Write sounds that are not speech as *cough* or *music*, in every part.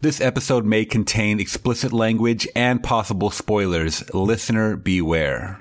This episode may contain explicit language and possible spoilers. Listener beware.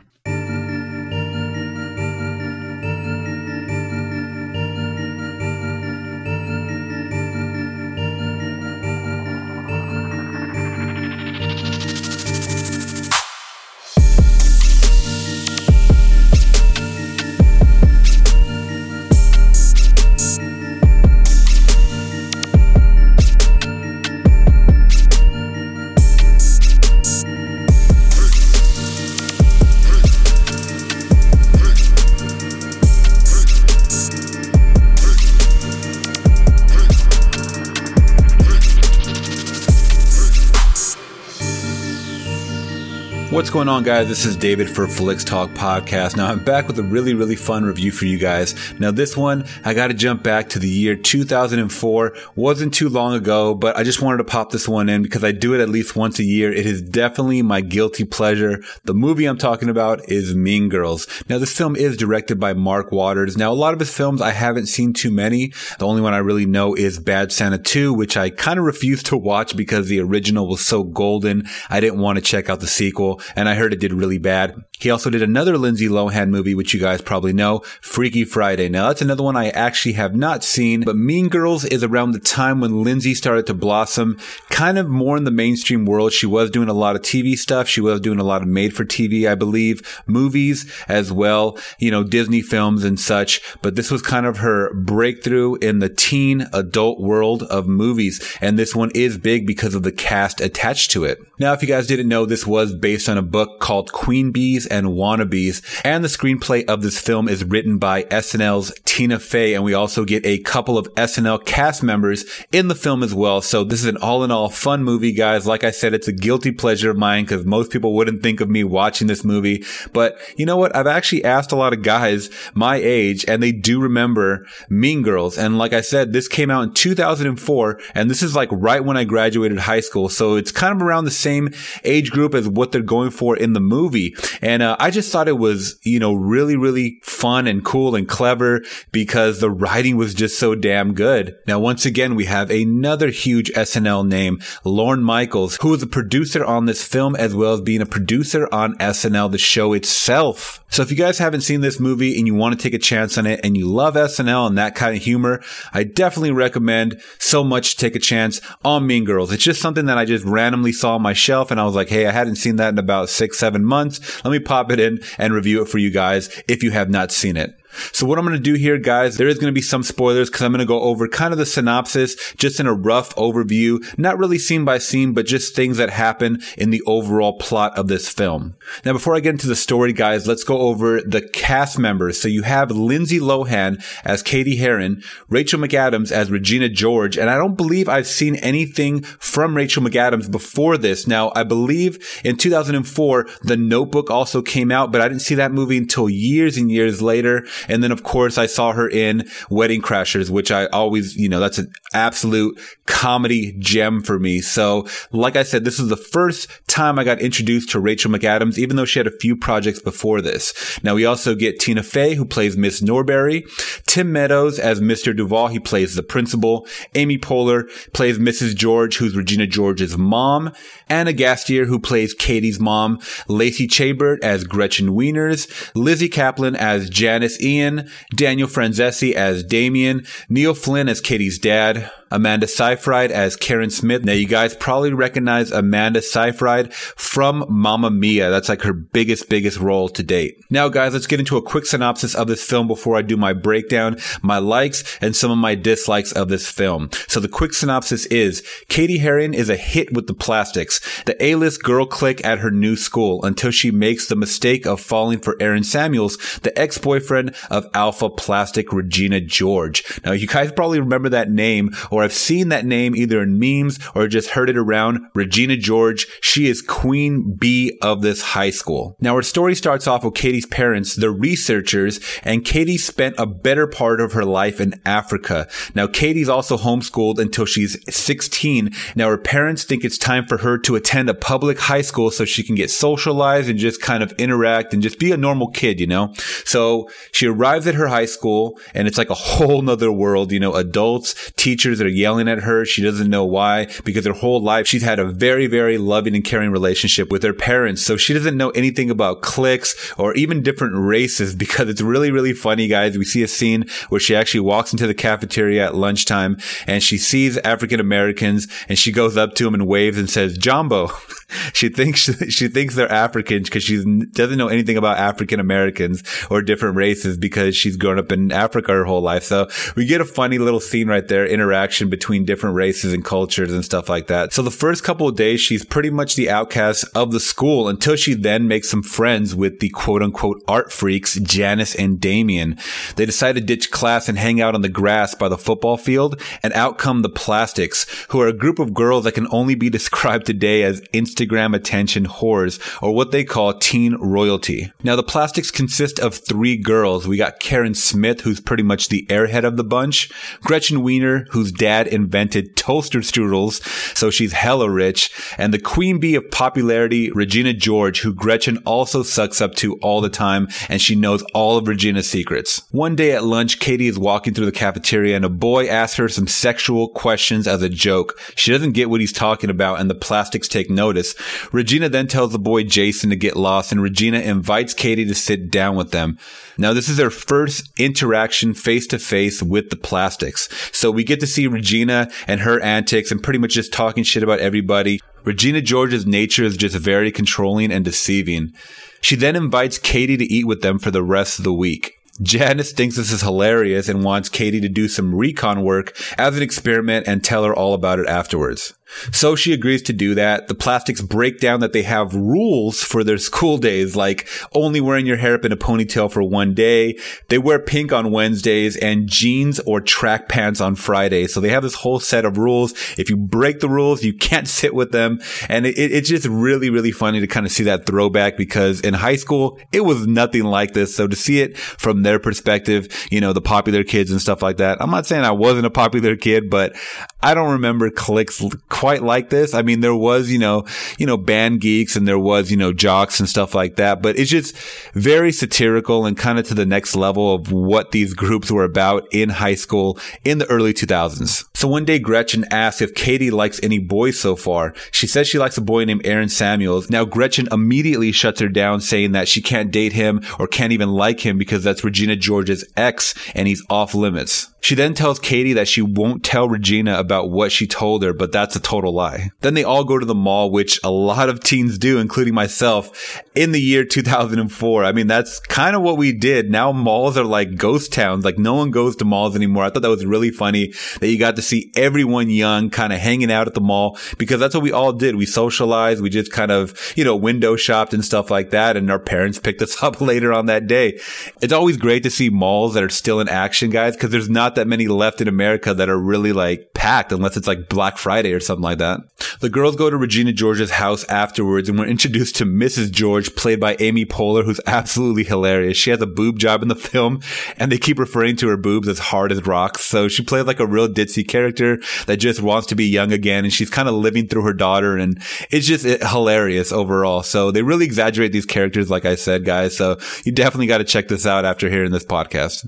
Going on, guys? This is David for Flix Talk Podcast. Now, I'm back with a really, really fun review for you guys. Now, this one, I got to jump back to the year 2004. Wasn't too long ago, but I just wanted to pop this one in because I do it at least once a year. It is definitely my guilty pleasure. The movie I'm talking about is Mean Girls. Now, this film is directed by Mark Waters. Now, a lot of his films, I haven't seen too many. The only one I really know is Bad Santa 2, which I kind of refused to watch because the original was so golden. I didn't want to check out the sequel and I heard it did really bad. He also did another Lindsay Lohan movie, which you guys probably know, Freaky Friday. Now that's another one I actually have not seen, but Mean Girls is around the time when Lindsay started to blossom, kind of more in the mainstream world. She was doing a lot of TV stuff. She was doing a lot of made for TV, I believe, movies as well, you know, Disney films and such. But this was kind of her breakthrough in the teen adult world of movies. And this one is big because of the cast attached to it. Now, if you guys didn't know, this was based on a book called Queen Bees and Wannabes. And the screenplay of this film is written by SNL's Tina Fey. And we also get a couple of SNL cast members in the film as well. So this is an all in all fun movie, guys. Like I said, it's a guilty pleasure of mine because most people wouldn't think of me watching this movie. But you know what? I've actually asked a lot of guys my age and they do remember Mean Girls. And like I said, this came out in 2004 and this is like right when I graduated high school. So it's kind of around the same age group as what they're going for in the movie. And uh, I just thought it was, you know, really, really fun and cool and clever because the writing was just so damn good. Now, once again, we have another huge SNL name, Lorne Michaels, who is a producer on this film as well as being a producer on SNL, the show itself. So if you guys haven't seen this movie and you want to take a chance on it and you love SNL and that kind of humor, I definitely recommend so much take a chance on Mean Girls. It's just something that I just randomly saw on my shelf and I was like, hey, I hadn't seen that in about six, seven months. Let me pop it in and review it for you guys if you have not seen it. So what I'm going to do here, guys, there is going to be some spoilers because I'm going to go over kind of the synopsis, just in a rough overview, not really scene by scene, but just things that happen in the overall plot of this film. Now, before I get into the story, guys, let's go over the cast members. So you have Lindsay Lohan as Cady Heron, Rachel McAdams as Regina George, and I don't believe I've seen anything from Rachel McAdams before this. Now, I believe in 2004, The Notebook also came out, but I didn't see that movie until years and years later. And then, of course, I saw her in Wedding Crashers, which I always, you know, that's an absolute comedy gem for me. So, like I said, this is the first time I got introduced to Rachel McAdams, even though she had a few projects before this. Now, we also get Tina Fey, who plays Miss Norbury, Tim Meadows as Mr. Duvall, he plays the principal, Amy Poehler plays Mrs. George, who's Regina George's mom, Ana Gasteyer, who plays Cady's mom, Lacey Chabert as Gretchen Wieners, Lizzy Caplan as Janis Ian, Daniel Franzese as Damian, Neil Flynn as Cady's dad, Amanda Seyfried as Karen Smith. Now, you guys probably recognize Amanda Seyfried from Mamma Mia. That's like her biggest, biggest role to date. Now, guys, let's get into a quick synopsis of this film before I do my breakdown, my likes, and some of my dislikes of this film. So the quick synopsis is Cady Heron is a hit with the plastics, the A-list girl clique at her new school until she makes the mistake of falling for Aaron Samuels, the ex-boyfriend of Alpha Plastic Regina George. Now, you guys probably remember that name I've seen that name either in memes or just heard it around. Regina George, she is queen bee of this high school. Now, our story starts off with Cady's parents, the researchers, and Cady spent a better part of her life in Africa. Now, Cady's also homeschooled until she's 16. Now, her parents think it's time for her to attend a public high school so she can get socialized and just kind of interact and just be a normal kid, you know? So she arrives at her high school and it's like a *laughs* whole nother world, you know, adults, teachers, are yelling at her. She doesn't know why because her whole life she's had a very, very loving and caring relationship with her parents. So she doesn't know anything about cliques or even different races because it's really, really funny, guys. We see a scene where she actually walks into the cafeteria at lunchtime and she sees African Americans and she goes up to them and waves and says, Jambo. *laughs* she thinks, *laughs* she thinks they're Africans because she doesn't know anything about African Americans or different races because she's grown up in Africa her whole life. So we get a funny little scene right there, interaction between different races and cultures and stuff like that. So the first couple of days, she's pretty much the outcast of the school until she then makes some friends with the quote unquote art freaks, Janis and Damian. They decide to ditch class and hang out on the grass by the football field and out come the plastics, who are a group of girls that can only be *laughs* described today as Instagram attention whores or what they call teen royalty. Now the plastics consist of three girls. We got Karen Smith, who's pretty much the airhead of the bunch, Gretchen Wiener, who's invented toaster strudels, so she's hella rich, and the queen bee of popularity, Regina George, who Gretchen also sucks up to all the time, and she knows all of Regina's secrets. One day at lunch, Cady is walking through the cafeteria and a boy asks her some sexual questions as a joke. She doesn't get what he's talking about and the plastics take notice. Regina then tells the boy Jason to get lost and Regina invites Cady to sit down with them. Now, this is their first interaction face to face with the plastics. So we get to see Regina and her antics and pretty much just talking shit about everybody. Regina George's nature is just very controlling and deceiving. She then invites Cady to eat with them for the rest of the week. Janis thinks this is hilarious and wants Cady to do some recon work as an experiment and tell her all about it afterwards. So she agrees to do that. The plastics break down that they have rules for their school days, like only wearing your hair up in a ponytail for one day. They wear pink on Wednesdays and jeans or track pants on Fridays. So they have this whole set of rules. If you break the rules, you can't sit with them. And it, it, it's just really, really funny to kind of see that throwback because in high school, it was nothing like this. So to see it from their perspective, you know, the popular kids and stuff like that. I'm not saying I wasn't a popular kid, but I don't remember cliques quite like this. I mean, there was, you know, you know, band geeks and there was, you know, jocks and stuff like that, but it's just very satirical and kind of to the next level of what these groups were about in high school in the early 2000s. So one day Gretchen asks if Cady likes any boys so far. She says she likes a boy named Aaron Samuels. Now Gretchen immediately shuts her down saying that she can't date him or can't even like him because that's Regina George's ex and he's off limits. She then tells Cady that she won't tell Regina about what she told her, but that's a total lie. Then they all go to the mall, which a lot of teens do, including myself, in the year 2004. I mean, that's kind of what we did. Now malls are like ghost towns. Like no one goes to malls anymore. I thought that was really funny that you got to see everyone young kind of hanging out at the mall because that's what we all did. We socialized. We just kind of, you know, window shopped and stuff like that. And our parents *laughs* picked us up *laughs* later on that day. It's always great to see malls that are still in action, guys, because there's not that many left in America that are really like packed unless it's like Black Friday or something like that. The girls go to Regina George's house afterwards and we're introduced to Mrs. George, played by Amy Poehler, who's *laughs* absolutely hilarious. She has a boob job in the film and they keep referring to her boobs as hard as rocks. So she plays like a real ditzy character that just wants to be young again and she's kind of living through her daughter and it's just eh, hilarious overall. So they really exaggerate these characters, like I said, guys. So you definitely got to check this out after hearing this podcast.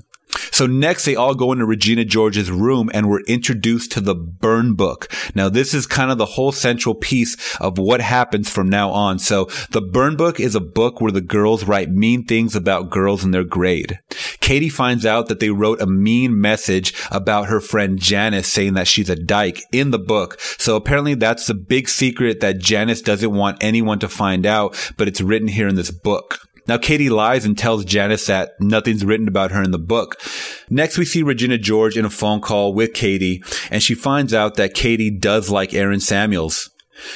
So next they all go into Regina George's room and we're introduced to the burn book. Now this is kind of the whole central piece of what happens from now on. So the burn book is a book where the girls write mean things about girls in their grade. Cady finds out that they wrote a mean message about her friend Janis saying that she's a dyke in the book. So apparently that's the big secret that Janis doesn't want anyone to find out, but it's written here in this book. Now, Cady lies and tells Janis that nothing's written about her in the book. Next, we see Regina George in a phone call with Cady, and she finds out that Cady does like Aaron Samuels.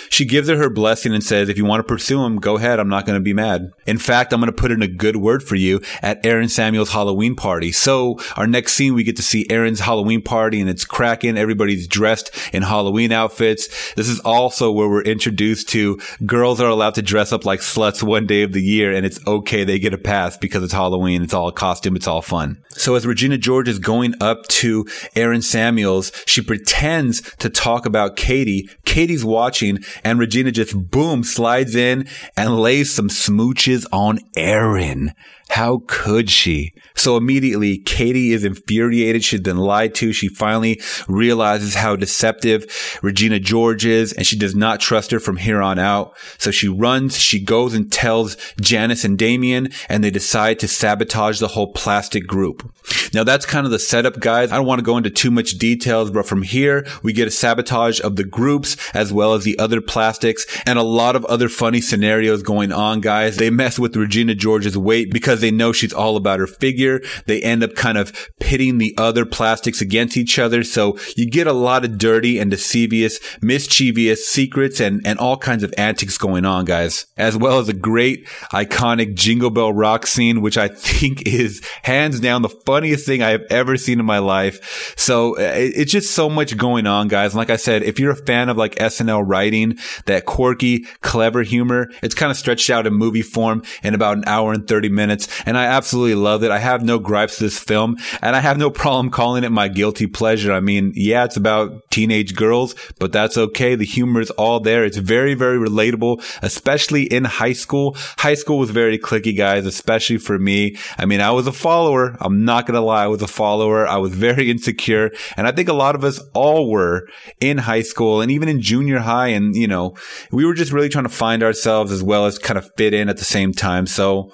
She gives her her blessing and says, if you want to pursue him, go ahead. I'm not going to be mad. In fact, I'm going to put in a good word for you at Aaron Samuel's Halloween party. So our next scene, we get to see Aaron's Halloween party and it's cracking. Everybody's dressed in Halloween outfits. This is also where we're introduced to girls are allowed to dress up like sluts one day of the year and it's okay. They get a pass because it's Halloween. It's all costume. It's all fun. So as Regina George is going up to Aaron Samuels, she pretends to talk about Cady. Cady's watching and Regina just boom slides in and lays some smooches on Aaron. How could she? So immediately, Cady is infuriated. She's been lied to. She finally realizes how deceptive Regina George is, and she does not trust her from here on out. So she runs, she goes and tells Janis and Damian, and they decide to sabotage the whole plastic group. Now that's kind of the setup, guys. I don't want to go into too much details, but from here, we get a sabotage of the groups as well as the other plastics and a lot of other funny scenarios going on, guys. They mess with Regina George's weight because they know she's all about her figure. They end up kind of pitting the other plastics against each other. So you get a lot of dirty and deceivious, mischievous secrets and, and all kinds of antics going on, guys, as well as a great iconic Jingle Bell Rock scene, which I *laughs* think is hands down the funniest thing I have ever seen in my life. So uh, it's just so much going on, guys. And like I said, if you're a fan of like SNL writing, that quirky, clever humor, it's kind of stretched out in movie form in about an hour and 30 minutes. And I absolutely loved it. I have no gripes to this film and I have no problem calling it my guilty pleasure. I mean, yeah, it's about teenage girls, but that's okay. The humor is all there. It's very, very relatable, especially in high school. High school was very clicky, guys, especially for me. I mean, I was a follower. I'm not going to lie. I was a follower. I was *laughs* very insecure. And I think a lot of us all were in high school and even in junior high. And, you know, we were just really trying to find ourselves as well as kind of fit in at the same time. So,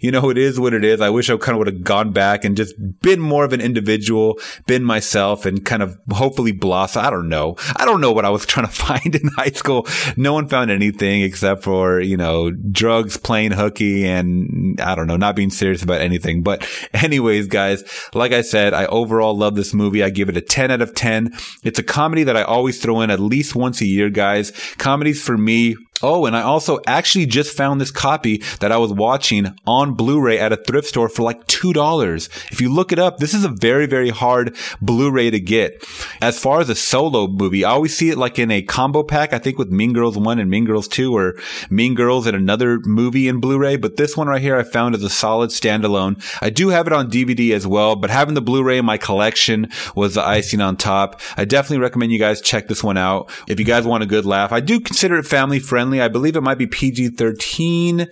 you know, it is what it is. I wish I kind of would have gone back and just been more of an individual, been myself and kind of hopefully blossom. I don't know. I don't know what I was *laughs* trying to find in high school. No one found anything except for, you know, drugs, playing hooky and I don't know, not being serious about anything. But anyways, guys, like I said, I overall love this movie. I give it a 10 out of 10. It's a comedy that I always throw in at least once a year, guys. Comedies for me Oh, and I also actually just found this copy that I was watching on Blu-ray at a thrift store for like $2. If you look it up, this is a very, very hard Blu-ray to get. As far as a solo movie, I always see it like in a combo pack, I think with Mean Girls 1 and Mean Girls 2 or Mean Girls and another movie in Blu-ray. But this one right here I found as a solid standalone. I do have it on DVD as well, but having the Blu-ray in my collection was the icing on top. I definitely recommend you guys check this one out. If you guys want a good laugh, I do consider it family friendly friendly. I believe it might be PG 13.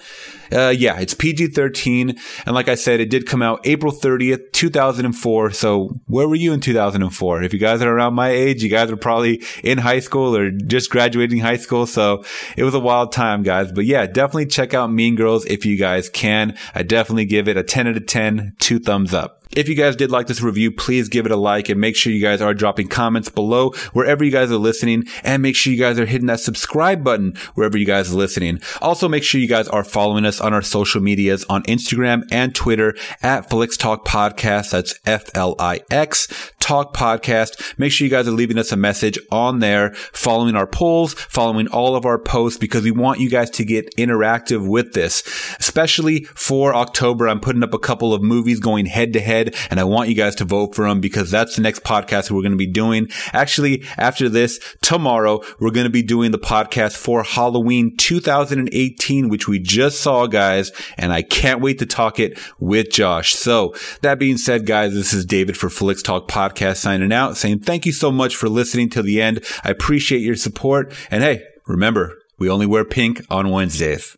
Uh, yeah, it's PG 13. And like I said, it did come out April 30th, 2004. So where were you in 2004? If you guys are around my age, you guys are probably in high school or just graduating high school. So it was a wild time, guys. But yeah, definitely check out Mean Girls if you guys can. I definitely give it a 10 out of 10, two thumbs up. If you guys did like this review, please give it a like and make sure you guys are dropping comments below wherever you guys are listening and make sure you guys are hitting that subscribe button wherever you guys are listening. Also, make sure you guys are following us on our social medias on Instagram and Twitter at Flix Talk Podcast. That's F-L-I-X Talk Podcast. Make sure you guys are leaving us a message on there, following our polls, following all of our posts because we want you guys to get interactive with this, especially for October. I'm putting up a couple of movies going head to head and I want you guys to vote for them because that's the next podcast we're going to be doing. Actually, after this, tomorrow, we're going to be doing the podcast for Halloween 2018, which we just saw, guys, and I can't wait to talk it with Josh. So that being said, guys, this is David for Flix Talk Podcast signing out saying thank you so much for listening to the end. I appreciate your support. And hey, remember, we only wear pink on Wednesdays.